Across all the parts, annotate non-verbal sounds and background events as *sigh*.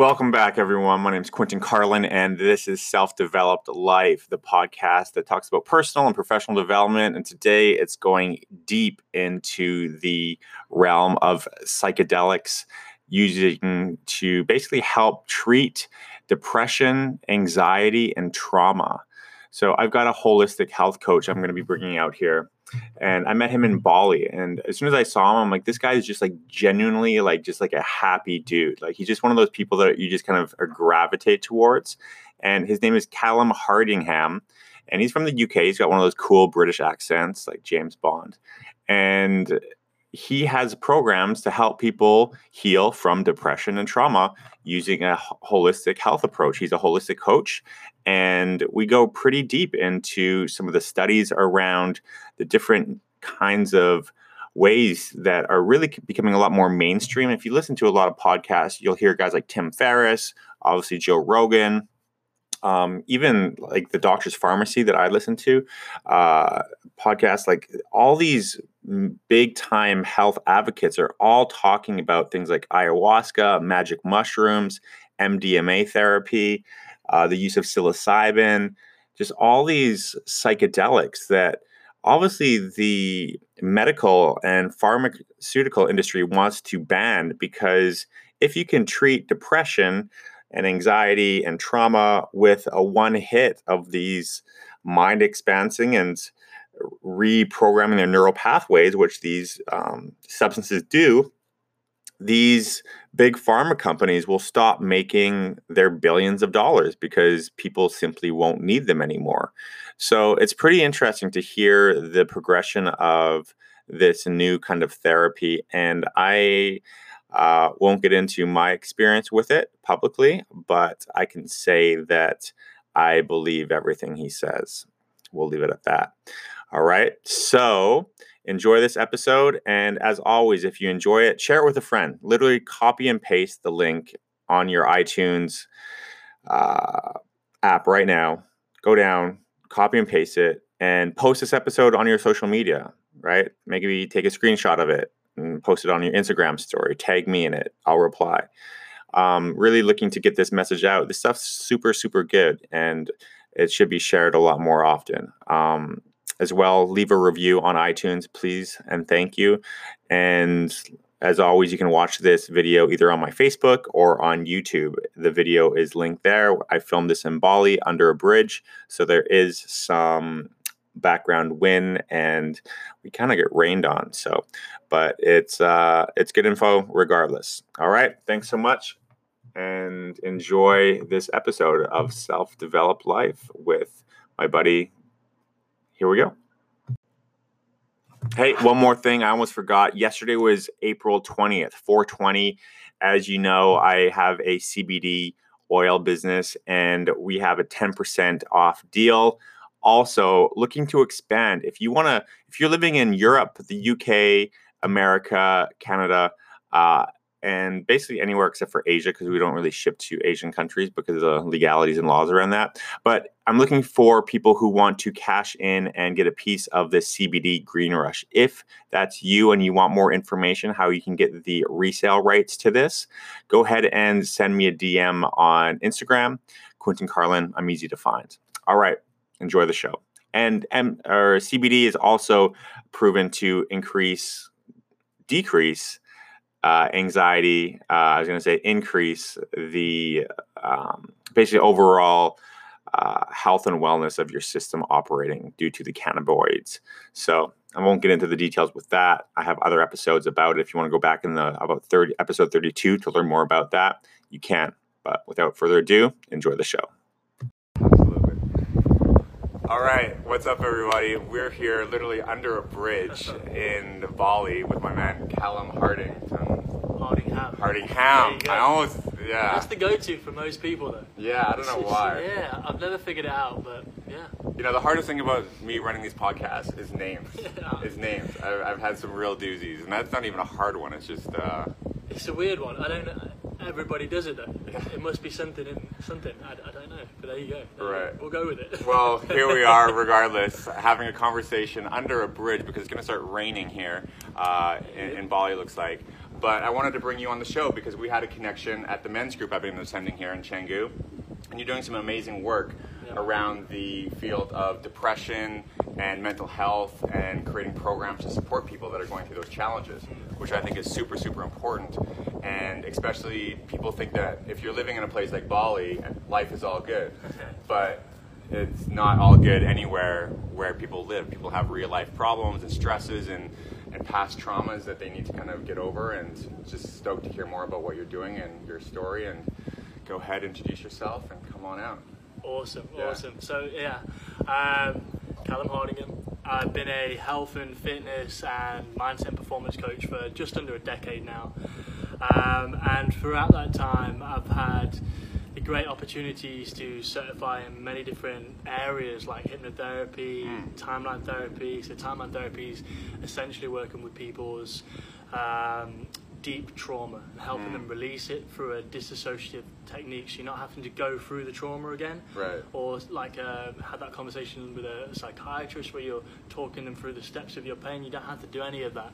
Welcome back, everyone. My name is Quentin Carlin, and this is Self Developed Life, the podcast that talks about personal and professional development. And today it's going deep into the realm of psychedelics, using to basically help treat depression, anxiety, and trauma. So I've got a holistic health coach I'm going to be bringing out here and I met him in Bali. And as soon as I saw him, I'm like, this guy is just like genuinely like just like a happy dude. Like he's just one of those people that you just kind of uh, gravitate towards. And his name is Callum Hardingham, and he's from the UK. He's got one of those cool British accents like James Bond, and he has programs to help people heal from depression and trauma using a holistic health approach. He's a holistic coach, and we go pretty deep into some of the studies around the different kinds of ways that are really becoming a lot more mainstream. If you listen to a lot of podcasts, you'll hear guys like Tim Ferriss, obviously Joe Rogan, um, even like the Doctor's Farmacy that I listen to, uh, podcasts, like all these big time health advocates are all talking about things like ayahuasca, magic mushrooms, MDMA therapy, uh, the use of psilocybin, just all these psychedelics that obviously the medical and pharmaceutical industry wants to ban because if you can treat depression and anxiety and trauma with a one hit of these mind expanding and reprogramming their neural pathways, which these um, substances do, these big pharma companies will stop making their billions of dollars because people simply won't need them anymore. So it's pretty interesting to hear the progression of this new kind of therapy. And I uh, won't get into my experience with it publicly, but I can say that I believe everything he says. We'll leave it at that. All right. So enjoy this episode. And as always, if you enjoy it, share it with a friend. Literally copy and paste the link on your iTunes uh, app right now. Go down, copy and paste it, and post this episode on your social media, right? Maybe take a screenshot of it and post it on your Instagram story. Tag me in it. I'll reply. Um, really looking to get this message out. This stuff's super, super good, and it should be shared a lot more often. Um, as well, leave a review on iTunes, please, and thank you. And as always, you can watch this video either on my Facebook or on YouTube. The video is linked there. I filmed this in Bali under a bridge, so there is some background wind and we kind of get rained on so but it's uh it's good info regardless all right thanks so much and enjoy this episode of self-developed life with my buddy here we go. Hey one more thing i almost forgot. Yesterday was april 20th 420 as you know i have a cbd oil business and we have a 10% off deal. Also looking to expand. If you want to, if you're living in Europe, the UK, America, Canada, uh, and basically anywhere except for Asia, because we don't really ship to Asian countries because of the legalities and laws around that. But I'm looking for people who want to cash in and get a piece of this CBD Green Rush. If that's you and you want more information how you can get the resale rights to this, go ahead and send me a DM on Instagram, Quentin Carlin. I'm easy to find. All right, enjoy the show. And M or CBD is also proven to increase, decrease uh, anxiety. Uh, I was going to say increase the um, basically overall uh, health and wellness of your system operating due to the cannabinoids. So I won't get into the details with that. I have other episodes about it. If you want to go back in the about 30 episode 32 to learn more about that, you can. But without further ado, enjoy the show. All right, what's up, everybody? We're here literally under a bridge in Bali with my man Callum Hardington. Hardingham. Hardingham. I almost, yeah. That's the go-to for most people, though. Yeah, I don't know why. *laughs* yeah, I've never figured it out, but yeah. You know, the hardest thing about me running these podcasts is names. *laughs* Yeah. Is names. I've, I've had some real doozies, and that's not even a hard one. It's just. Uh, It's a weird one. I don't know. Everybody does it though. It must be something in something. I, I don't know. But there you go. There you Right. go. We'll go with it. *laughs* well, here we are, *laughs* regardless, having a conversation under a bridge because it's going to start raining here uh, in, in Bali, looks like. But I wanted to bring you on the show because we had a connection at the men's group I've been attending here in Canggu, and you're doing some amazing work around the field of depression and mental health and creating programs to support people that are going through those challenges, which I think is super, super important. And especially people think that if you're living in a place like Bali, life is all good. But it's not all good anywhere where people live. People have real life problems and stresses and, and past traumas that they need to kind of get over. And just stoked to hear more about what you're doing and your story. And go ahead, introduce yourself, and come on out. Awesome, Yeah. awesome. So yeah, um, Callum Hardingham. I've been a health and fitness and mindset and performance coach for just under a decade now, um, and throughout that time, I've had the great opportunities to certify in many different areas like hypnotherapy, timeline therapy. So timeline therapy is essentially working with people's um, deep trauma and helping them release it through a disassociative technique. So you're not having to go through the trauma again Right. or like uh, have that conversation with a psychiatrist where you're talking them through the steps of your pain. You don't have to do any of that,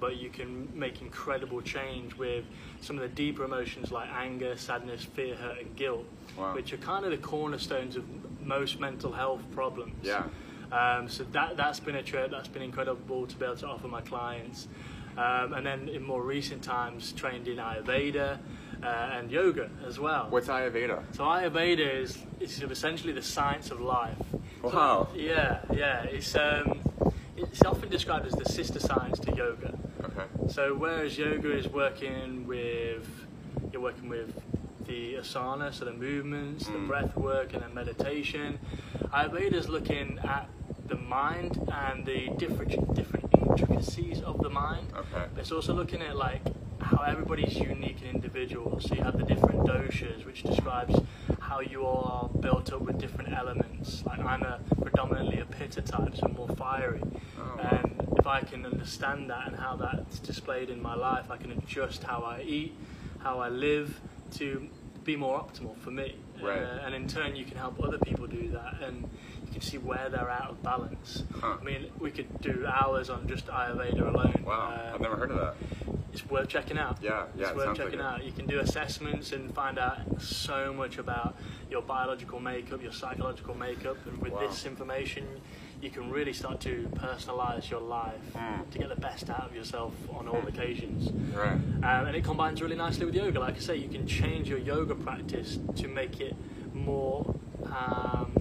but you can make incredible change with some of the deeper emotions like anger, sadness, fear, hurt, and guilt, Wow. which are kind of the cornerstones of most mental health problems. Yeah. Um, so that that's been a trip. That's been incredible to be able to offer my clients. Um, and then in more recent times, trained in Ayurveda uh, and yoga as well. What's Ayurveda? So Ayurveda is, is essentially the science of life. So- Wow. yeah, yeah. It's um, it's often described as the sister science to yoga. Okay. So whereas yoga is working with, you're working with the asana, so the movements, the Mm. breath work, and then meditation. Ayurveda is looking at the mind and the different different intricacies of the mind. Okay. But it's also looking at like how everybody's unique and individual. So you have the different doshas, which describes how you are built up with different elements. Like I'm a predominantly a pitta type, so more fiery. Oh. And if I can understand that and how that's displayed in my life, I can adjust how I eat, how I live to be more optimal for me. Right. Uh, and in turn, you can help other people do that, and can see where they're out of balance. Huh. I mean, we could do hours on just Ayurveda alone. Wow. Um, I've never heard of that. it's worth checking out. Yeah, yeah, It's it worth like checking it. out. You can do assessments and find out so much about your biological makeup, your psychological makeup, and with Wow. this information, you can really start to personalize your life Mm. to get the best out of yourself on all occasions. Right. Um, and it combines really nicely with yoga. Like I say, you can change your yoga practice to make it more um,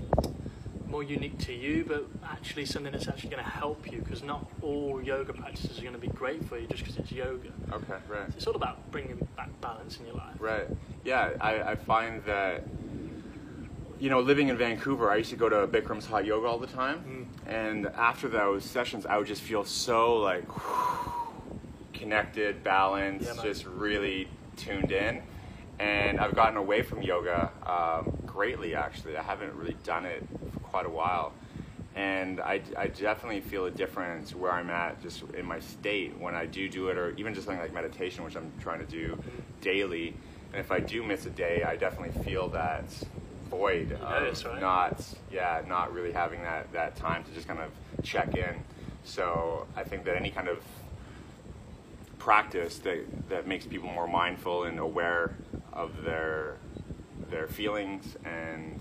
more unique to you, but actually something that's actually going to help you. Because not all yoga practices are going to be great for you just because it's yoga. Okay. Right. It's all about bringing back balance in your life. Right. Yeah, I, I find that, you know, living in Vancouver, I used to go to Bikram's hot yoga all the time. And after those sessions, I would just feel so like connected, balanced, Yeah, just really tuned in. And I've gotten away from yoga um, greatly, actually. I haven't really done it quite a while. And I, I definitely feel a difference where I'm at just in my state when I do do it, or even just something like meditation, which I'm trying to do daily. And if I do miss a day, I definitely feel that void of notice, right? not, yeah, not really having that, that time to just kind of check in. So I think that any kind of practice that, that makes people more mindful and aware of their their feelings and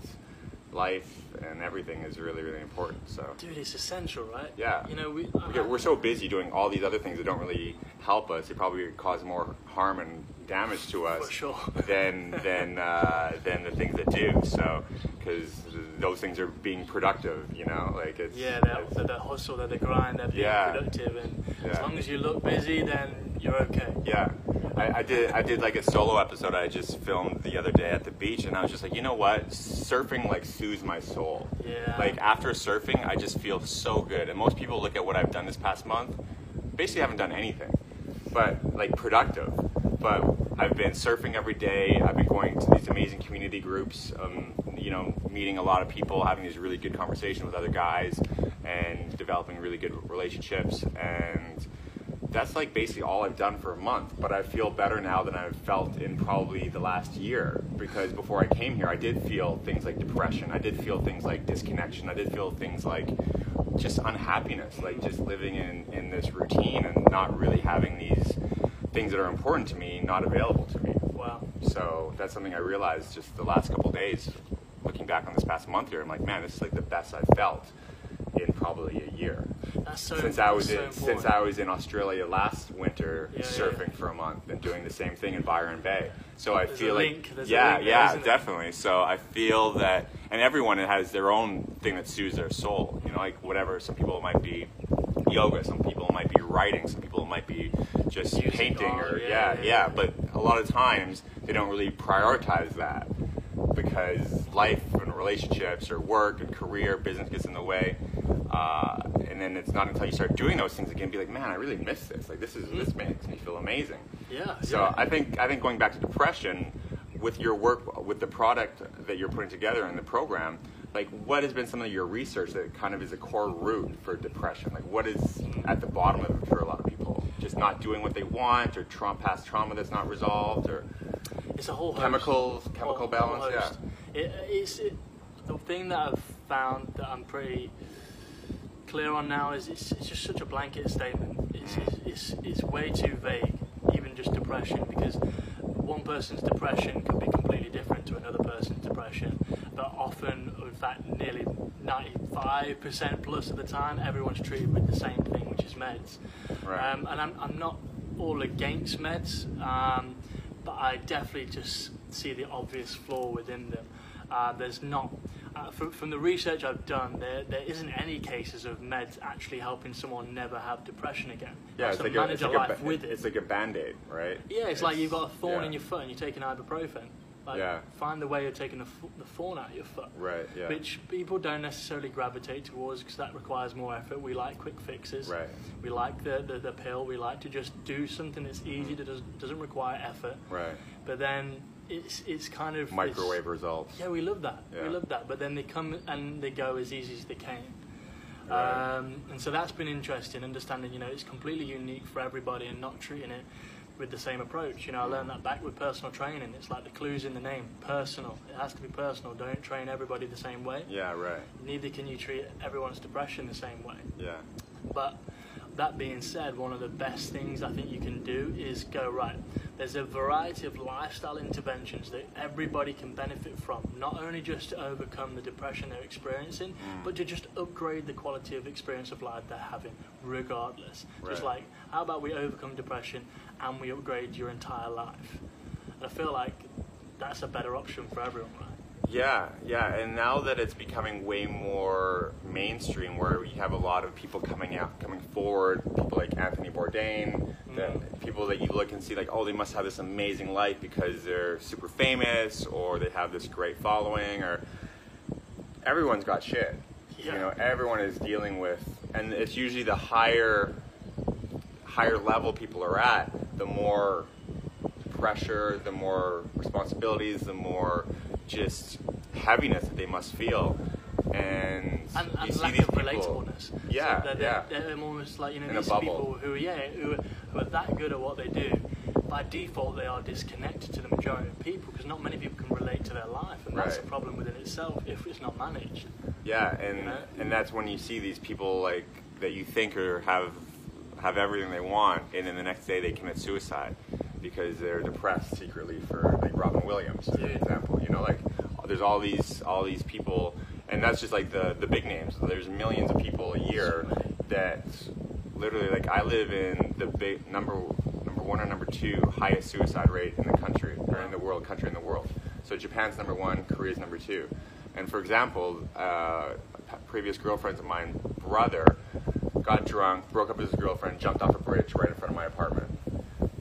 life and everything is really really important. So Dude, it's essential, right? Yeah. You know, we, get, we're so busy doing all these other things that don't really help us. They probably cause more harm and damage to us sure. *laughs* than than uh, than the things that do. So because those things are being productive, you know, like it's yeah, they're, it's- they're the hustle, they're the grind, they're being Yeah. productive, and as long as you look busy, then you're okay. Yeah, I, I did. I did like a solo episode I just filmed the other day at the beach, and I was just like, you know what? Surfing like soothes my soul. Yeah. Like after surfing, I just feel so good. And most people look at what I've done this past month, basically haven't done anything, but like productive. But I've been surfing every day. I've been going to these amazing community groups. Um, you know, meeting a lot of people, having these really good conversations with other guys, and developing really good relationships and that's like basically all I've done for a month. But I feel better now than I've felt in probably the last year because before I came here, I did feel things like depression. I did feel things like disconnection. I did feel things like just unhappiness, like just living in, in this routine and not really having these things that are important to me not available to me. Wow. So that's something I realized just the last couple days, looking back on this past month here. I'm like, man, this is like the best I've felt in probably a year so. since I was so in since. I was in Australia last winter Yeah, surfing yeah. for a month and doing the same thing in Byron Bay. So I There's feel like link, there's a yeah, there, yeah, isn't it? definitely. So I feel that, and everyone has their own thing that soothes their soul. You know, like whatever. Some people it might be yoga. Some people might be writing. Some people it might be just painting art, or yeah, yeah. yeah. But a lot of times they don't really prioritize that because life and relationships or work and career, business gets in the way. Uh, and then it's not until you start doing those things again, be like, man, I really miss this. Like this is this makes me feel amazing. Yeah. So yeah. I think I think going back to depression, with your work with the product that you're putting together in the program, like what has been some of your research that kind of is a core root for depression? Like what is at the bottom of it for a lot of people? Just not doing what they want, or trauma, past trauma that's not resolved, or It's a whole chemicals, Whole- chemical whole balance. Yeah. It, it's it, the thing that I've found that I'm pretty clear on now is it's, it's just such a blanket statement. It's, Mm. it's, it's, it's way too vague, even just depression, because one person's depression could be completely different to another person's depression. But often, in fact, nearly 95% plus of the time, everyone's treated with the same thing, which is meds. Right. Um, and I'm, I'm not all against meds, um, but I definitely just see the obvious flaw within them. Uh, there's not, uh, from, from the research I've done, there, there isn't any cases of meds actually helping someone never have depression again. Yeah, it's like, a, manage it's, like, a, ba- with it's like a band-aid, right? Yeah, it's, like you've got a thorn yeah. in your foot and you're taking ibuprofen. Like, Yeah. find the way of taking the, f- the thorn out of your foot. Right, yeah. Which people don't necessarily gravitate towards because that requires more effort. We like quick fixes. Right. We like the, the, the pill. We like to just do something that's easy, that doesn't, doesn't require effort. Right. But then it's, it's kind of. Microwave results. Yeah, we love that. Yeah. We love that. But then they come and they go as easy as they came. Right. Um, and so that's been interesting, understanding, you know, it's completely unique for everybody and not treating it with the same approach. You know, I learned that back with personal training. It's like the clues in the name, personal. It has to be personal. Don't train everybody the same way. Yeah, right. Neither can you treat everyone's depression the same way. Yeah. But that being said, one of the best things I think you can do is go right. There's a variety of lifestyle interventions that everybody can benefit from, not only just to overcome the depression they're experiencing, Mm. but to just upgrade the quality of experience of life they're having, regardless. Just like, how about we overcome depression and we upgrade your entire life? And I feel like that's a better option for everyone, right? Yeah, yeah, and now that it's becoming way more mainstream, where you have a lot of people coming out, coming forward, people like Anthony Bourdain, Mm. people that you look and see like, oh, they must have this amazing life because they're super famous, or they have this great following, or everyone's got shit. You know, everyone is dealing with, and it's usually the higher, higher level people are at, the more pressure, the more responsibilities, the more just heaviness that they must feel. And, and, you and see lack these of people, relatabiliness. Yeah, so they're, yeah. they're, they're almost like you know In these people who, yeah, who, are- who are that good at what they do. By default, they are disconnected to the majority of people because not many people can relate to their life, and that's a problem within itself if it's not managed. Yeah, and Right. and that's when you see these people like that you think are have have everything they want, and then the next day they commit suicide because they're depressed secretly for like Robin Williams, as an example. You know, like there's all these all these people, and that's just like the the big names. There's millions of people a year that literally like I live in the big number number one or number two highest suicide rate in the country or in the world country in the world. So Japan's number one, Korea's number two. And for example, uh, previous girlfriends of mine, brother got drunk, broke up with his girlfriend, jumped off a bridge right in front of my apartment.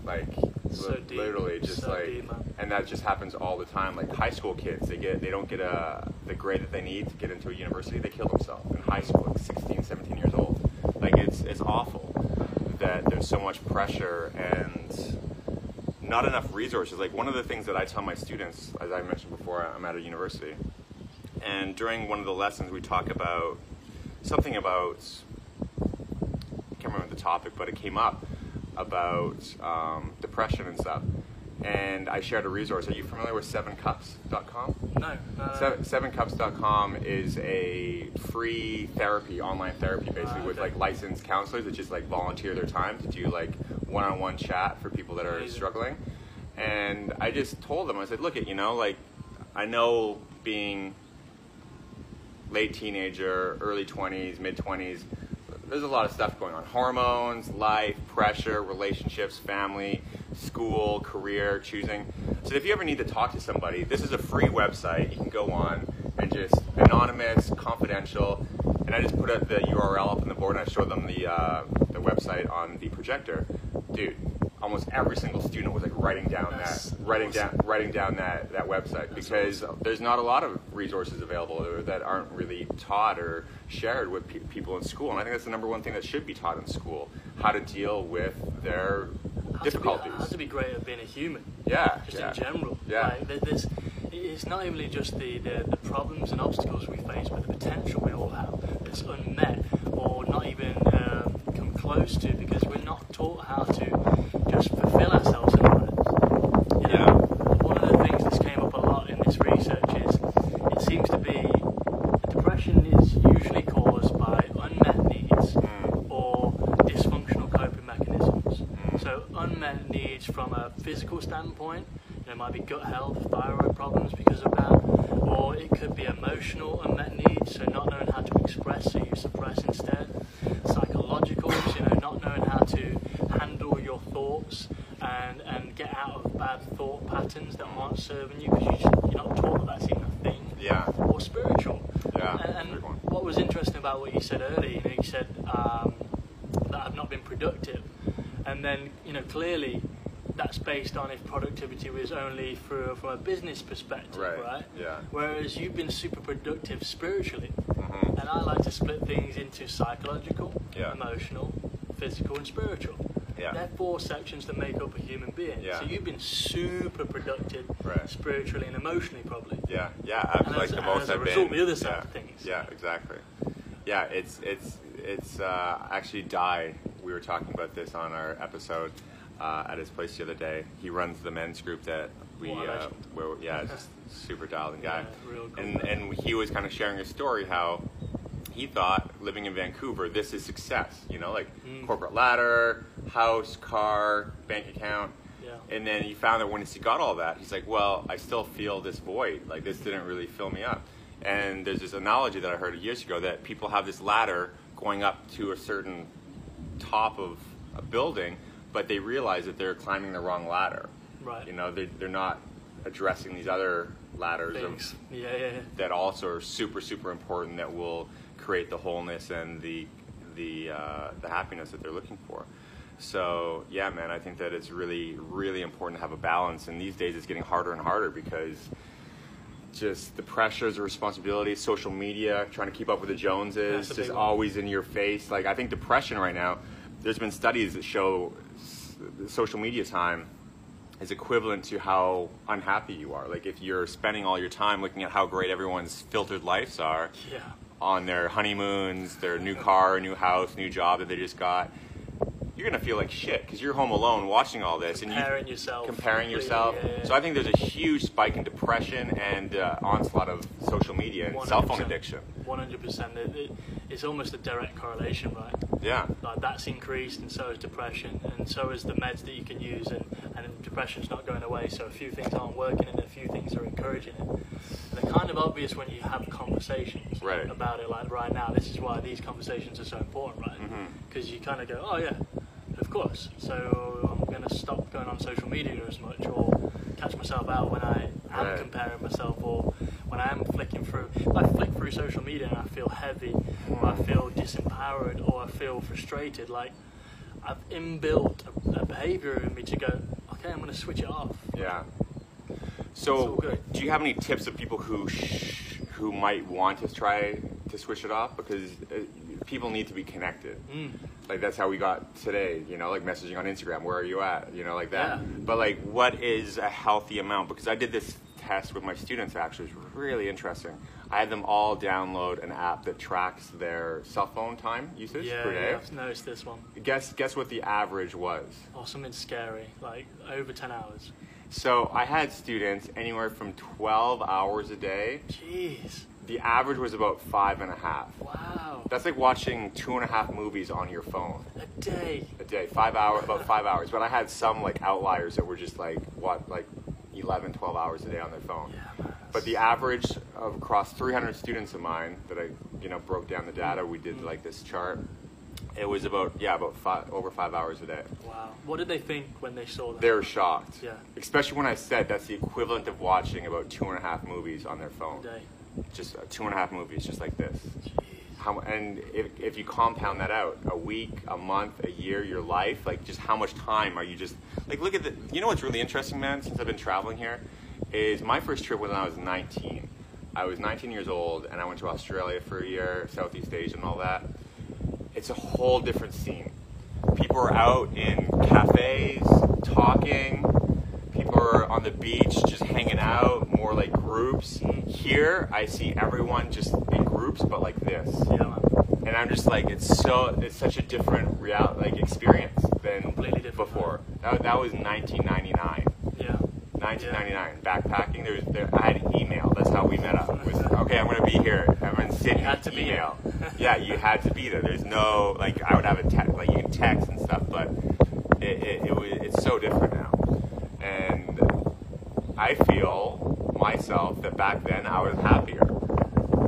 Like So li- deep. literally just So like deep, and that just happens all the time. Like high school kids, they get they don't get a the grade that they need to get into a university, they kill themselves in high school, like 16, 17 years old. Like it's it's awful that there's so much pressure and not enough resources. Like one of the things that I tell my students, as I mentioned before, I'm at a university, and during one of the lessons we talk about something about I can't remember the topic, but it came up about um, depression and stuff. And I shared a resource. Are you familiar with sevencups.com? No, no. Seven, sevencups.com is a free therapy, online therapy, basically Ah, with like licensed counselors that just like volunteer their time to do like one-on-one chat for people that are Amazing. struggling. And I just told them, I said, look, it, you know, like I know being late teenager, early 20s, mid 20s, there's a lot of stuff going on hormones, life, pressure, relationships, family, school, career, choosing. So if you ever need to talk to somebody, this is a free website. You can go on and just anonymous, confidential. And I just put up the URL up on the board and I showed them the, uh, the website on the projector. Dude, almost every single student was like writing down That's that, writing awesome. down, writing down that, that website That's because there's not a lot of resources available that aren't really taught or shared with pe- people in school. And I think that's the number one thing that should be taught in school: how to deal with their How difficulties. To be, how to be great at being a human. yeah, just yeah. in general. Yeah. Like, there's, it's not only just the, the, the problems and obstacles we face, but the potential we all have that's unmet or not even um, come close to because we're not taught how to just fulfill ourselves in lives. You know, Yeah. one of the things that's came up a lot in this research is it seems to be depression is usually caused by unmet needs Mm. or dysfunctional coping mechanisms. So unmet needs from a physical standpoint, you know, it might be gut health, thyroid problems because of that, or it could be emotional unmet needs, so not knowing how to express, so you suppress instead. Psychological, you know, not knowing how to handle your thoughts and and get out of bad thought patterns that aren't serving you because you you're not taught that that's even a thing Yeah, or spiritual. Yeah, And, and what was interesting about what you said earlier, you know, you said um, that I've not been productive, and then you know clearly that's based on if productivity was only through from a business perspective, Right, right? yeah. Whereas you've been super productive spiritually, Mhm. and I like to split things into psychological, Yeah. emotional, physical, and spiritual. Yeah. They're four sections that make up a human being. Yeah. So you've been super productive Right. spiritually and emotionally, probably. yeah, yeah. Absolutely, And like as- the most as a I've result, been. the other side yeah, of things. Yeah, exactly. Yeah, it's it's it's uh, actually Di. We were talking about this on our episode uh, at his place the other day. He runs the men's group that we uh, where yeah, *laughs* just super dialed in guy. Yeah, real cool. and and he was kind of sharing a story how he thought living in Vancouver, this is success. You know, like Mm. corporate ladder, house, car, bank account. Yeah. And then he found that when he got all that, he's like, well, I still feel this void. Like this didn't really fill me up. And there's this analogy that I heard years ago that people have this ladder going up to a certain top of a building, but they realize that they're climbing the wrong ladder. Right. You know, they, they're not addressing these other ladders of, Yeah, yeah, yeah. that also are super super important that will create the wholeness and the the uh, the happiness that they're looking for. So yeah, man, I think that it's really really important to have a balance. And these days, it's getting harder and harder because just the pressures, the responsibilities, social media, trying to keep up with the Joneses, That's just always in your face. Like I think depression right now. There's been studies that show social media time is equivalent to how unhappy you are. Like if you're spending all your time looking at how great everyone's filtered lives are Yeah. On their honeymoons, their new car, new house, new job that they just got, you're gonna feel like shit because you're home alone watching all this and Comparing you yourself. comparing yourself. yeah, yeah. So I think there's a huge spike in depression and uh, onslaught of social media and cell phone addiction. One hundred percent. It's almost a direct correlation, right? Yeah, Like that's increased, and so is depression, and so is the meds that you can use, and, and depression's not going away. So a few things aren't working, and a few things are encouraging it. And they're kind of obvious when you have conversations Right. about it. Like right now, this is why these conversations are so important, right? Because you kind of go, oh yeah, of course. So I'm going to stop going on social media as much, or catch myself out when I am Right. comparing myself, or when I am flicking through. If I flick through social media and I feel heavy, or I feel disempowered, or I feel frustrated, like I've inbuilt a, a behavior in me to go, okay, I'm going to switch it off. yeah. So, do you have any tips of people who sh- who might want to try to switch it off because uh, people need to be connected? Mm. Like that's how we got today you know like messaging on instagram where are you at you know like that Yeah. but like what is a healthy amount because i did this test with my students actually it was really interesting i had them all download an app that tracks their cell phone time usage Yeah, per day yeah, I've noticed this one. guess guess what the average was oh something scary, like over 10 hours. So I had students anywhere from 12 hours a day. Jeez. The average was about five and a half. Wow. That's like watching two and a half movies on your phone A day. a day. Five hours, about five hours. But I had some like outliers that were just like what, like 11, 12 hours a day on their phone. Yeah. But the average of across 300 students of mine that I, you know, broke down the data, we did like this chart. It was about yeah, about five over five hours a day. Wow. What did they think when they saw that? They were shocked. Yeah. Especially when I said that's the equivalent of watching about two and a half movies on their phone. A day. Just uh, two and a half movies, just like this. How, and if, if you compound that out, a week, a month, a year, your life, like just how much time are you just like look at the you know what's really interesting, man, since I've been traveling here, is my first trip when I was 19. I was 19 years old and I went to Australia for a year, Southeast Asia and all that. It's a whole different scene. People are out in cafes talking. Are on the beach just hanging out, more like groups. Mm-hmm. Here, I see everyone just in groups, but like this Yeah, and I'm just like, it's so, it's such a different real like experience than Completely different. before. That, that was 1999. Yeah. 1999, backpacking. There was, there, I had email. That's how we met up. Was *laughs* okay, I'm gonna be here. I'm gonna send You you had to be email. *laughs* yeah, you had to be there. There's no like I would have a text, like you can text and stuff, but it, it, it was it's so different now. And I feel myself that back then I was happier.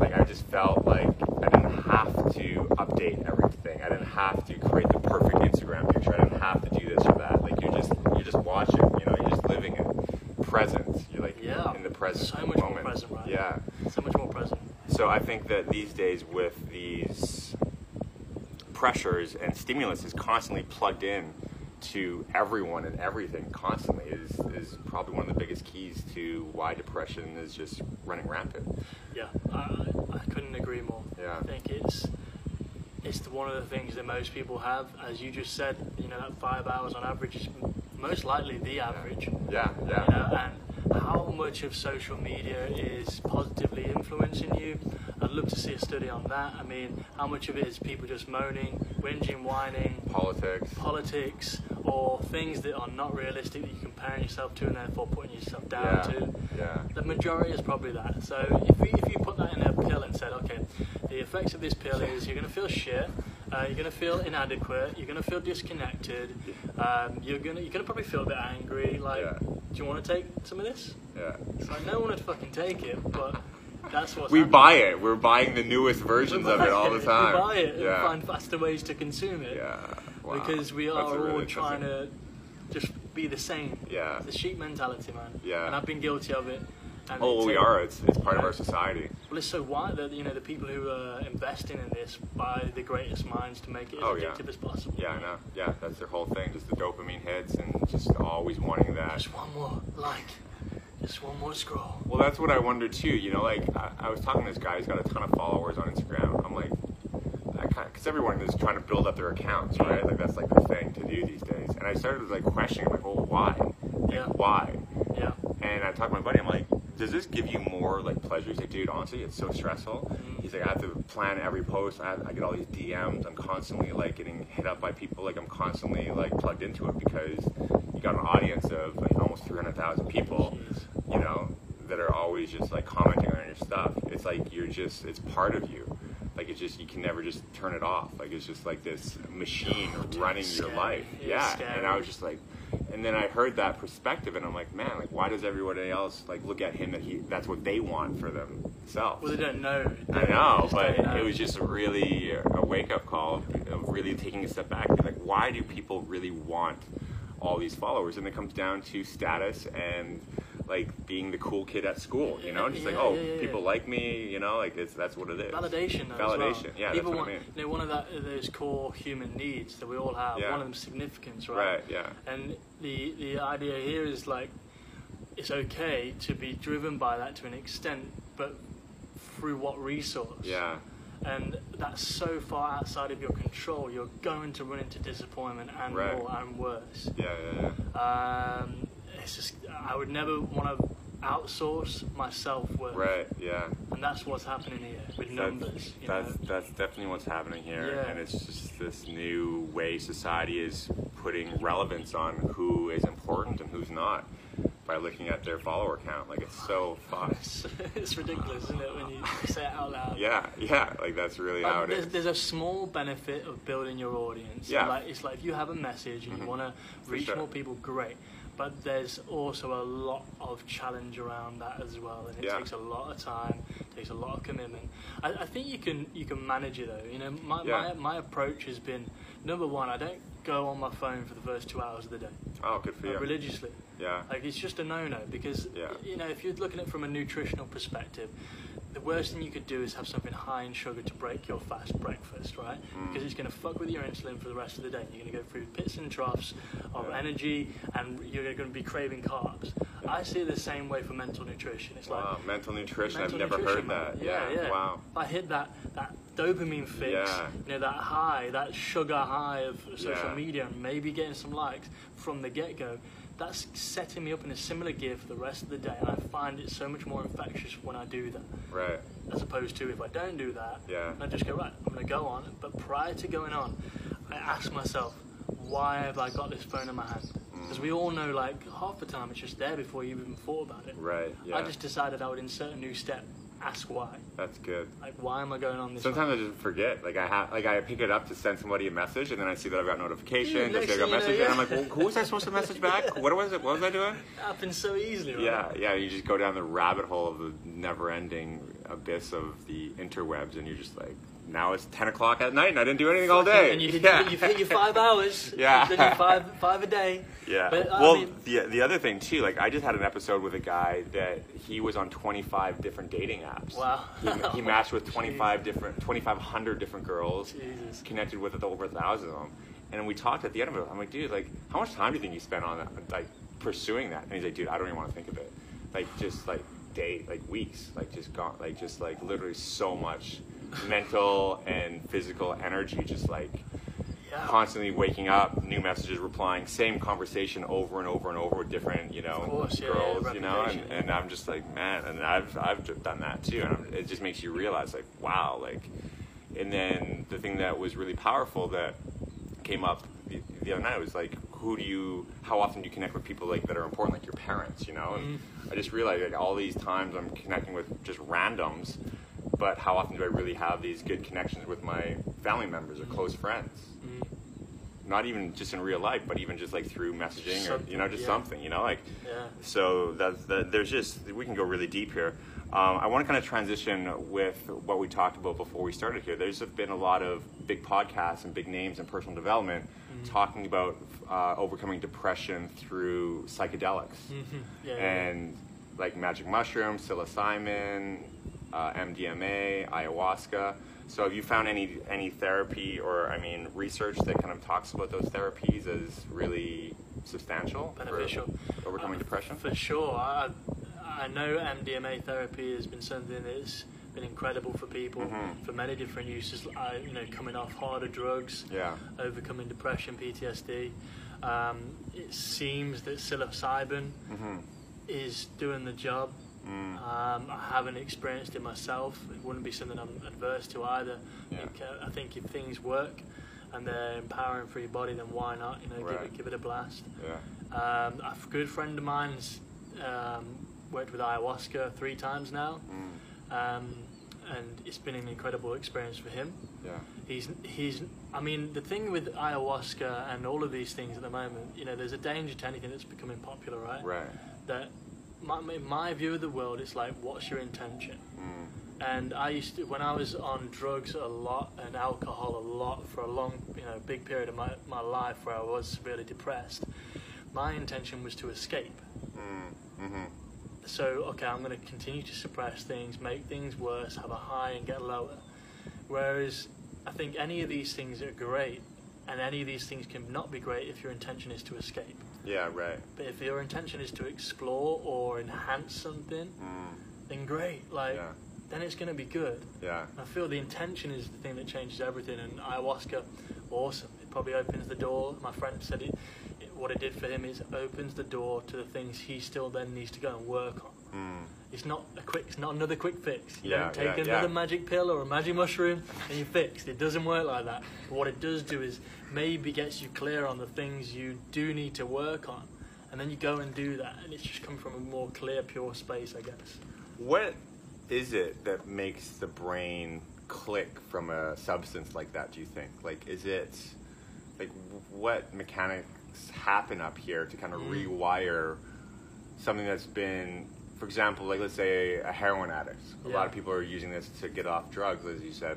Like I just felt like I didn't have to update everything. I didn't have to create the perfect Instagram picture. I didn't have to do this or that. Like you're just you're just watching. You know, you're just living it. Present. You're like Yeah. in the present So much more present, right? Yeah. So much more present. So I think that these days with these pressures and stimulus is constantly plugged in to everyone and everything constantly is, is probably one of the biggest keys to why depression is just running rampant. Yeah. I, I couldn't agree more. Yeah. I think it's it's the, one of the things that most people have, as you just said. You know, that five hours on average is most likely the average. Yeah, yeah. You know, and how much of social media is positively influencing you? I'd love to see a study on that. I mean, how much of it is people just moaning, whinging, whining, Politics. politics, or things that are not realistic that you're comparing yourself to and therefore putting yourself down Yeah, to? yeah. The majority is probably that. So if, we, if you put that in a pill and said, okay, the effects of this pill is you're going to feel shit, uh, you're going to feel inadequate, you're going to feel disconnected, um, you're going to you're to probably feel a bit angry. Like, Yeah. do you want to take some of this? Yeah. It's like no one would fucking take it, but that's what's We happening. buy it. We're buying the newest versions of it all the time. We buy it and Yeah. find faster ways to consume it. Yeah. Wow. Because we are really all trying to just be the same. Yeah. It's the sheep mentality, man. Yeah. And I've been guilty of it. And Oh, we are. It's, it's part of our society. Well, it's so wide that you know the people who are investing in this buy the greatest minds to make it as Oh, yeah. addictive as possible. Yeah, I know. Yeah, that's their whole thing. Just the dopamine hits and just always wanting that. Just one more like, just one more scroll. Well, that's what I wonder too. You know, like I, I was talking to this guy. He's got a ton of followers on Instagram. I'm like, kind because everyone is trying to build up their accounts, right? Like that's like the thing to do these days. And I started like questioning, like, well, why? Like, Yeah. Why? Yeah. And I talked to my buddy. I'm like, does this give you more like pleasure? He's like, dude, honestly, it's so stressful. Mhm. He's like, I have to plan every post. I, have, I get all these DMs. I'm constantly like getting hit up by people. Like I'm constantly like plugged into it because you got an audience of like almost 300,000 people. Jeez. You know that are always just like commenting on your stuff. It's like you're just it's part of you. Like it's just you can never just turn it off. Like it's just like this machine Oh, running your life. It's yeah. And I was just like and then I heard that perspective and I'm like, man, like why does everybody else like look at him that he that's what they want for themselves? Well, they don't know. I know, but know. it was just really a wake up call of really taking a step back and like, why do people really want all these followers? And it comes down to status and like being the cool kid at school, you know, just like, oh, yeah, yeah, people yeah. like me, you know, like it's that's what it is. Validation, though, Validation, well. yeah, that's People what I mean. You know, one of that, those core human needs that we all have. Yeah. One of them, significance, right? Right, yeah. And the the idea here is like, it's okay to be driven by that to an extent, but through what resource? Yeah. And that's so far outside of your control. You're going to run into disappointment and Right. more and worse. Yeah, yeah, yeah. Um, it's just I would never want to outsource my self worth. Right, yeah. And that's what's happening here with That's, numbers. That's that's definitely what's happening here, Yeah. and it's just this new way society is putting relevance on who is important and who's not. by looking at their follower count. Like it's so *laughs* fun. It's, ridiculous, isn't it, when you *laughs* say it out loud? Yeah, yeah, like that's really how it there's, is. there's a small benefit of building your audience. Yeah. Like, it's like if you have a message and you mm-hmm. want to reach sure. more people, great. But there's also a lot of challenge around that as well, and it Yeah. takes a lot of time, takes a lot of commitment. I, I think you can you can manage it though. You know, my, Yeah. my my approach has been number one. I don't go on my phone for the first two hours of the day Oh, good for you. religiously. Yeah, Like it's just a no-no because Yeah. you know if you're looking at it from a nutritional perspective, the worst thing you could do is have something high in sugar to break your fast breakfast, right? Mm. Because it's going to fuck with your insulin for the rest of the day. You're going to go through pits and troughs of Yeah. energy, and you're going to be craving carbs. I see it the same way for mental nutrition. It's like wow, mental nutrition. mental I've never nutrition, heard that. Yeah, yeah. Wow. If I hit that that dopamine fix, Yeah. you know, that high, that sugar high of social Yeah. media, and maybe getting some likes from the get go, that's setting me up in a similar gear for the rest of the day. And I find it so much more infectious when I do that, Right. as opposed to if I don't do that, Yeah. I just go right. I'm going to go on. But prior to going on, I ask myself, why have I got this phone in my hand? Mm. Because we all know, like half the time, it's just there before you even thought about it. Right. Yeah. I just decided I would insert a new step. Ask why. That's good. Like, why am I going on this? Sometimes I just forget. Like I have, like I pick it up to send somebody a message, and then I see that I've got notifications. Yeah, I see I got thing you know, message, and I'm like, well, who was I supposed to message back? *laughs* What was it? What was I doing? It happens so easily, right? Yeah, yeah. You just go down the rabbit hole of the never-ending abyss of the interwebs, and you're just like, now it's ten o'clock at night, and I didn't do anything all day. And you hit, yeah. you've hit your five hours. *laughs* Yeah. You've five, five a day. Yeah. But, well, mean- the the other thing too, like I just had an episode with a guy that he was on 25 different dating apps. Wow. He, he *laughs* matched with 25 different, 2,500 different girls. Jesus. Connected with over a thousand of them, and we talked at the end of it. I'm like, dude, like, how much time do you think you spent on that, like pursuing that? And he's like, dude, I don't even want to think of it. Like, just like day, like weeks, like just gone, like just like literally so much mental and physical energy, just like Yeah. constantly waking up, new messages, replying, same conversation over and over and over with different, you know, course, girls, yeah, you know, and, and I'm just like, man, and I've I've done that too, and I'm, it just makes you realize, like, wow, like, and then the thing that was really powerful that came up the, the other night was like, who do you, how often do you connect with people like that are important, like your parents, you know? And Mm-hmm. I just realized like all these times I'm connecting with just randoms, but how often do I really have these good connections with my family members or close friends? Mm. Not even just in real life, but even just like through messaging or you know just yeah. something, you know, like Yeah. so that's that, there's just we can go really deep here. Um, I want to kind of transition with what we talked about before we started here. There's been a lot of big podcasts and big names in personal development talking about uh, overcoming depression through psychedelics Mhm. Yeah, and like magic mushroom, psilocybin, uh, MDMA, ayahuasca. So have you found any any therapy or I mean research that kind of talks about those therapies as really substantial for Beneficial. overcoming Uh, depression? For sure. I, I know MDMA therapy has been something that's been incredible for people Mhm. for many different uses. Uh, you know, coming off harder drugs, Yeah. overcoming depression, PTSD. Um, it seems that psilocybin hmm is doing the job. Mm. Um, I haven't experienced it myself. It wouldn't be something I'm adverse to either. Yeah. I, think, uh, I think if things work and they're empowering for your body, then why not? You know, give it give it a blast. Yeah. Um, a good friend of mine's um, worked with ayahuasca three times now, Mm. um, and it's been an incredible experience for him. Yeah. He's he's. I mean, the thing with ayahuasca and all of these things at the moment, you know, there's a danger to anything that's becoming popular, right? Right. That my, my view of the world, is like, what's your intention? Mm. And I used to, when I was on drugs a lot and alcohol a lot for a long, you know, big period of my, my life where I was severely depressed, my intention was to escape. Mm. hmm So, okay, I'm going to continue to suppress things, make things worse, have a high and get lower. Whereas I think any of these things are great, and any of these things can not be great if your intention is to escape. Yeah. Right. But if your intention is to explore or enhance something, Mm. then great. Like, Yeah. then it's going to be good. Yeah. I feel the intention is the thing that changes everything, and ayahuasca, awesome. It probably opens the door. My friend said it, it. What it did for him is it opens the door to the things he still then needs to go and work on. Mm. It's not a quick. It's not another quick fix. You Yeah, don't take yeah, another yeah. magic pill or a magic mushroom and you're fixed. It doesn't work like that. But what it does do is maybe gets you clear on the things you do need to work on, and then you go and do that, and it's just come from a more clear, pure space, I guess. What is it that makes the brain click from a substance like that? Do you think? Like, is it like what mechanics happen up here to kind of Mm. rewire something that's been, for example, like let's say a heroin addict. A lot of people are using this to get off drugs, as you said.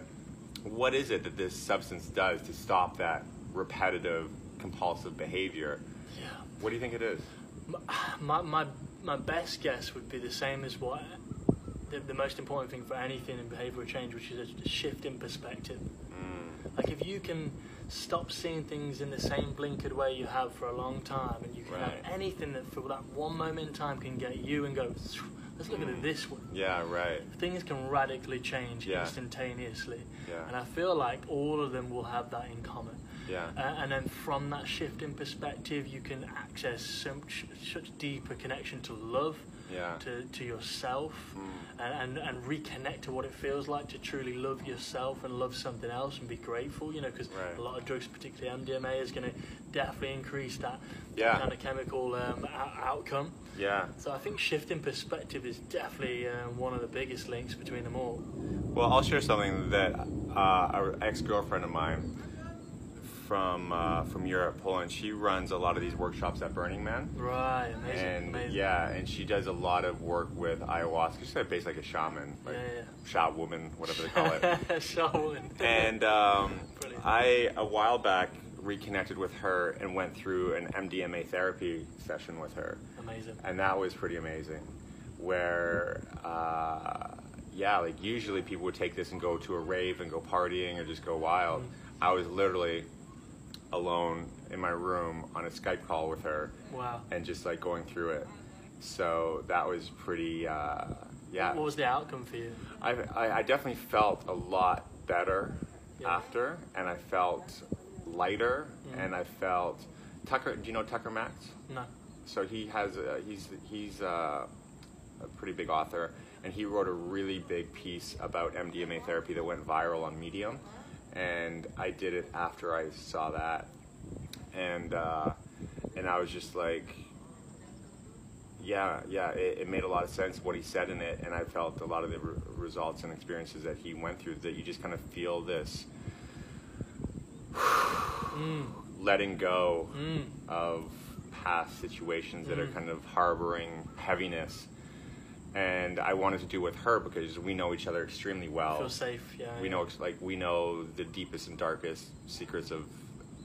What is it that this substance does to stop that repetitive, compulsive behavior? Yeah. What do you think it is? My, my, my best guess would be the same as what the, the most important thing for anything in behavioral change, which is a, shift in perspective. Mm, Like if you can stop seeing things in the same blinkered way you have for a long time, and you can Right. have anything that for that one moment in time can get you and go, let's look at it this way. yeah, right. Things can radically change Yeah. instantaneously, Yeah. and I feel like all of them will have that in common. Yeah. Uh, and then from that shift in perspective, you can access such, such deeper connection to love, Yeah. to, to yourself, Mm. and, and, and reconnect to what it feels like to truly love yourself and love something else and be grateful, you know, because Right. a lot of drugs, particularly MDMA, is going to definitely increase that Yeah. kind of chemical um, outcome. Yeah. So I think shifting perspective is definitely um, one of the biggest links between them all. Well, I'll share something that uh, an ex girlfriend of mine from uh, from Europe, Poland. She runs a lot of these workshops at Burning Man, Right, amazing, and amazing. yeah, and she does a lot of work with ayahuasca. She's like basically like a shaman, like Yeah, yeah. shot woman, whatever they call it. *laughs* Shaolin. and um, *laughs* I a while back reconnected with her and went through an MDMA therapy session with her. amazing. and that was pretty amazing. Where, uh, yeah, like usually people would take this and go to a rave and go partying or just go wild. Mm. I was literally alone in my room on a Skype call with her Wow. and just like going through it. So that was pretty, uh, yeah. What was the outcome for you? I, I, I definitely felt a lot better Yeah. after, and I felt lighter, and I felt Tucker. Do you know Tucker Max? No. so he has a, he's he's uh, a pretty big author and he wrote a really big piece about MDMA therapy that went viral on Medium and I did it after I saw that and uh, and I was just like yeah yeah it, it made a lot of sense what he said in it and I felt a lot of the re- results and experiences that he went through that you just kind of feel this Mm. letting go Mm. of past situations that are Mm. kind of harboring heaviness. And I wanted to do with her because we know each other extremely well. Feel safe. Yeah. we yeah. know like we know the deepest and darkest secrets of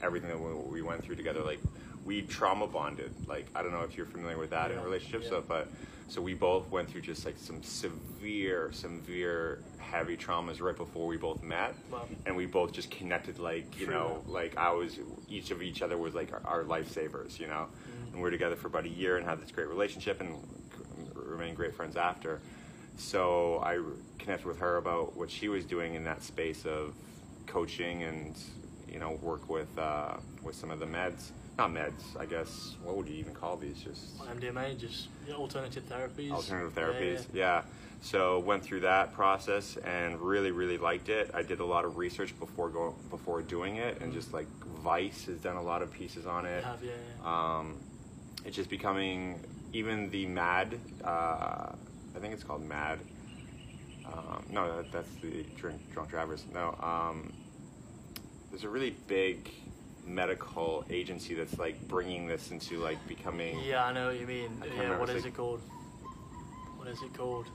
everything that we, we went through together. Like we trauma bonded. Like I don't know if you're familiar with that in relationships, yeah. so, but so we both went through just like some severe, severe, heavy traumas right before we both met, Wow. and we both just connected like you Through know, like I was each of each other was like our, our lifesavers, you know, Mm. and we were together for about a year and had this great relationship and remained great friends after. So I connected with her about what she was doing in that space of coaching and you know work with uh, with some of the meds, not meds, I guess. What would you even call these? Just MDMA, just yeah, alternative therapies. alternative therapies. yeah. Yeah, So went through that process and really, really liked it. I did a lot of research before going before doing it, and just like Vice has done a lot of pieces on it. Have, yeah, yeah. Um, it's just becoming even the Mad. Uh, I think it's called Mad. Um, no, that, that's the drink drunk drivers. No, um, there's a really big medical agency that's like bringing this into like becoming. Yeah, I know what you mean. Yeah, what is like- it called? What is it called?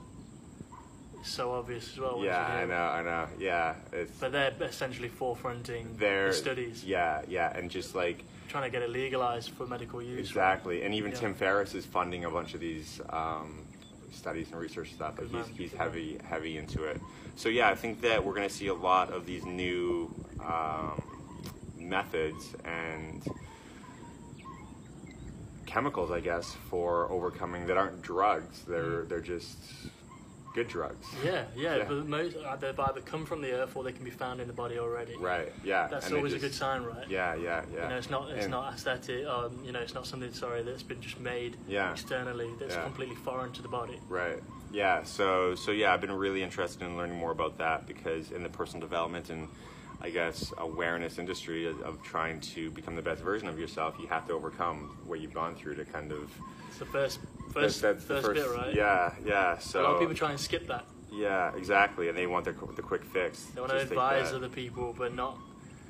It's so obvious as well. Yeah, I know, I know. Yeah, it's But they're essentially forefronting their the studies, Yeah, yeah, and just like trying to get it legalized for medical use. Exactly, and even Yeah. Tim Ferriss is funding a bunch of these um, studies and research stuff. Good he's he's heavy heavy into it. So yeah, I think that we're going to see a lot of these new um, methods and chemicals, I guess, for overcoming that aren't drugs. They're they're just good drugs. Yeah, yeah, Yeah. but most uh, they've either come from the earth or they can be found in the body already. Right. Yeah. That's and always a good sign, right? Yeah. Yeah. Yeah. You know, it's not it's And- not aesthetic. Um, you know, it's not something sorry that's been just made Yeah. externally. That's Yeah. completely foreign to the body. Right. Yeah. So so yeah, I've been really interested in learning more about that because in the personal development and I guess, awareness industry of, of trying to become the best version of yourself, you have to overcome what you've gone through to kind of. It's the first first that's the first, bit, right? Yeah, yeah. So A lot of people try and skip that. Yeah, exactly, and they want the, the quick fix. They want to advise other people, but not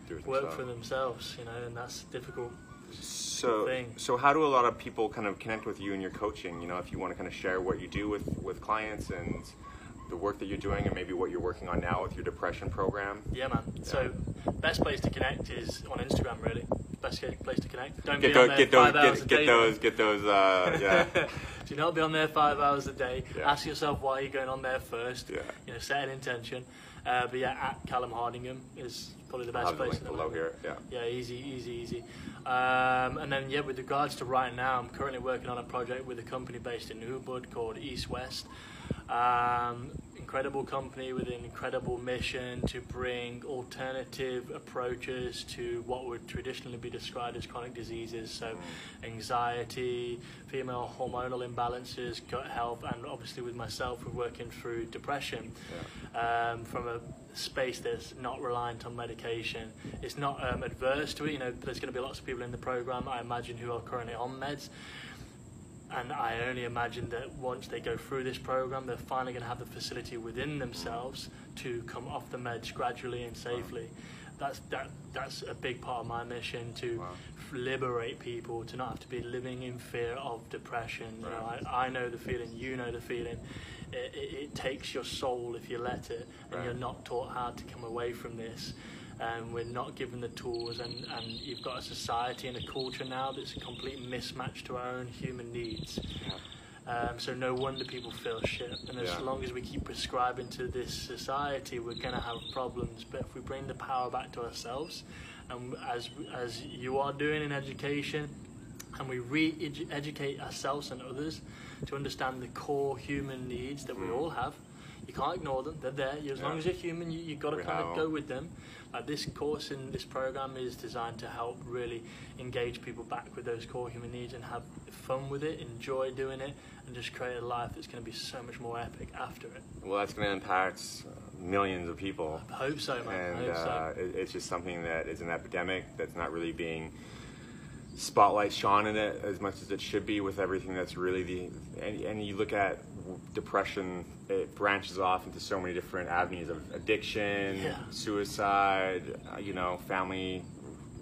work themselves. for themselves. You know, and that's difficult. So, thing. so how do a lot of people kind of connect with you in your coaching? You know, if you want to kind of share what you do with with clients and the work that you're doing, and maybe what you're working on now with your depression program. Yeah, man. So, best place to connect is on Instagram. Really, best place to connect. Don't Get be on there get those, five hours a get, day. get those, get those. Uh, *laughs* yeah, Do not be on there five hours a day. Yeah. Ask yourself why you're going on there first. Yeah. You know, set an intention. Uh, but yeah, at Callum Hardingham is probably the I'll best place. the below here. Yeah. Yeah, easy, easy, easy. Um, and then, yeah, with regards to right now, I'm currently working on a project with a company based in Ubud called East West. Um, incredible company with an incredible mission to bring alternative approaches to what would traditionally be described as chronic diseases. So, anxiety, female hormonal imbalances, gut health, and obviously with myself, we're working through depression um, from a space that's not reliant on medication. It's not um, adverse to it. You know, there's going to be lots of people in the program, I imagine, who are currently on meds. And I only imagine that once they go through this program, they're finally going to have the facility within themselves to come off the meds gradually and safely. That's that. That's a big part of my mission to Wow. f- liberate people to not have to be living in fear of depression. You know, I, I know the feeling. You know the feeling. It, it, it takes your soul if you let it, and Right. you're not taught how to come away from this. And we're not given the tools, and, and you've got a society and a culture now that's a complete mismatch to our own human needs. Um, so no wonder people feel shit. And as Yeah. long as we keep prescribing to this society, we're going to have problems. But if we bring the power back to ourselves, and as as you are doing in education, and we re-educate ourselves and others to understand the core human needs that we Mm. all have. You can't ignore them; they're there. As long as you're human, you, you've got to kind of go with them. Like this course and this program is designed to help really engage people back with those core human needs and have fun with it, enjoy doing it, and just create a life that's going to be so much more epic after it. Well, that's going to impact uh, millions of people. I hope so, man. I and uh, so. it's just something that is an epidemic that's not really being spotlight shone in it as much as it should be with everything that's really the and, and you look at depression it branches off into so many different avenues of addiction Yeah. suicide uh, you know family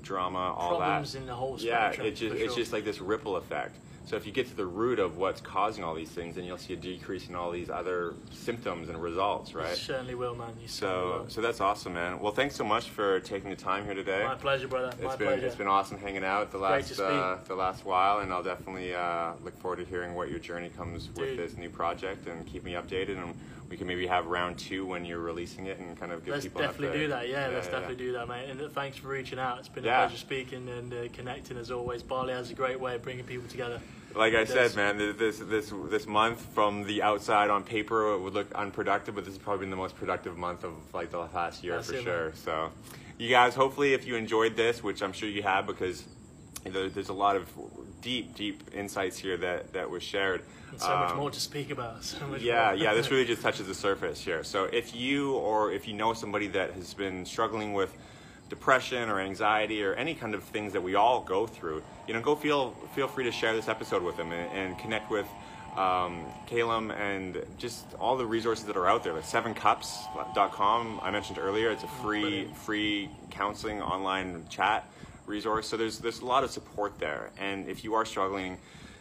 drama all Problems that in the whole yeah spectrum. it just, for it's just like this ripple effect so if you get to the root of what's causing all these things then you'll see a decrease in all these other symptoms and results You right certainly will, man. You so, will. so that's awesome, man. Well, thanks so much for taking the time here today. my pleasure, brother. It's my been pleasure. it's been awesome hanging out the last uh, the last while, and I'll definitely uh, look forward to hearing what your journey comes with this new project, and keep me updated. And we can maybe have round two when you're releasing it, and kind of give people. Let's people an definitely update. do that. Yeah, let's yeah. definitely do that, mate. And thanks for reaching out. It's been Yeah. a pleasure speaking and uh, connecting as always. Bali has a great way of bringing people together. Like I said, man, this this this month from the outside on paper it would look unproductive, but this has probably been the most productive month of like the last year That's for it, sure. man. So, you guys, hopefully, if you enjoyed this, which I'm sure you have, because there, there's a lot of deep, deep insights here that that was shared. And so much Um, more to speak about. So yeah, yeah, this really just *laughs* touches the surface here. So if you or if you know somebody that has been struggling with depression or anxiety or any kind of things that we all go through, you know, go feel feel free to share this episode with them and, and connect with um, Calum and just all the resources that are out there. Like sevencups.com, I mentioned earlier, it's a free free counseling online chat resource. So there's there's a lot of support there. And if you are struggling,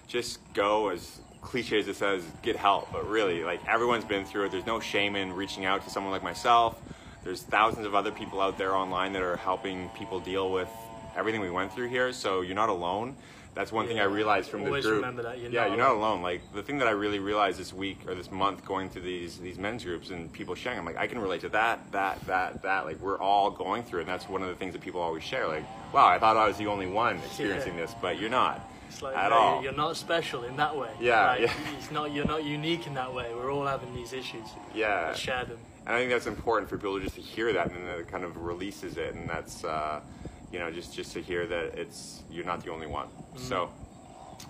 just go as cliche as it says, get help. But really, like everyone's been through it. There's no shame in reaching out to someone like myself. There's thousands of other people out there online that are helping people deal with everything we went through here. So you're not alone. That's one thing I realized from the group. remember that, you're yeah, not you're not alone. Like the thing that I really realized this week or this month going through these these men's groups and people sharing, I'm like, I can relate to that, that, that, that. Like we're all going through it, and that's one of the things that people always share. Like, wow, I thought I was the only one experiencing Yeah. this, but you're not It's like, at no, all. You're not special in that way. Yeah, Like, yeah. It's not. You're not unique in that way. We're all having these issues. Yeah. Let's share them. And I think that's important for people just to hear that, and then it kind of releases it, and that's uh, you know just just to hear that it's you're not the only one. Mm-hmm. So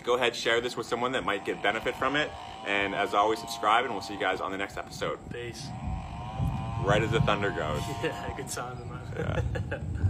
go ahead, share this with someone that might get benefit from it, and as always, subscribe, and we'll see you guys on the next episode. Peace. right as the thunder goes. *laughs* Yeah, good timing, man. Yeah. *laughs*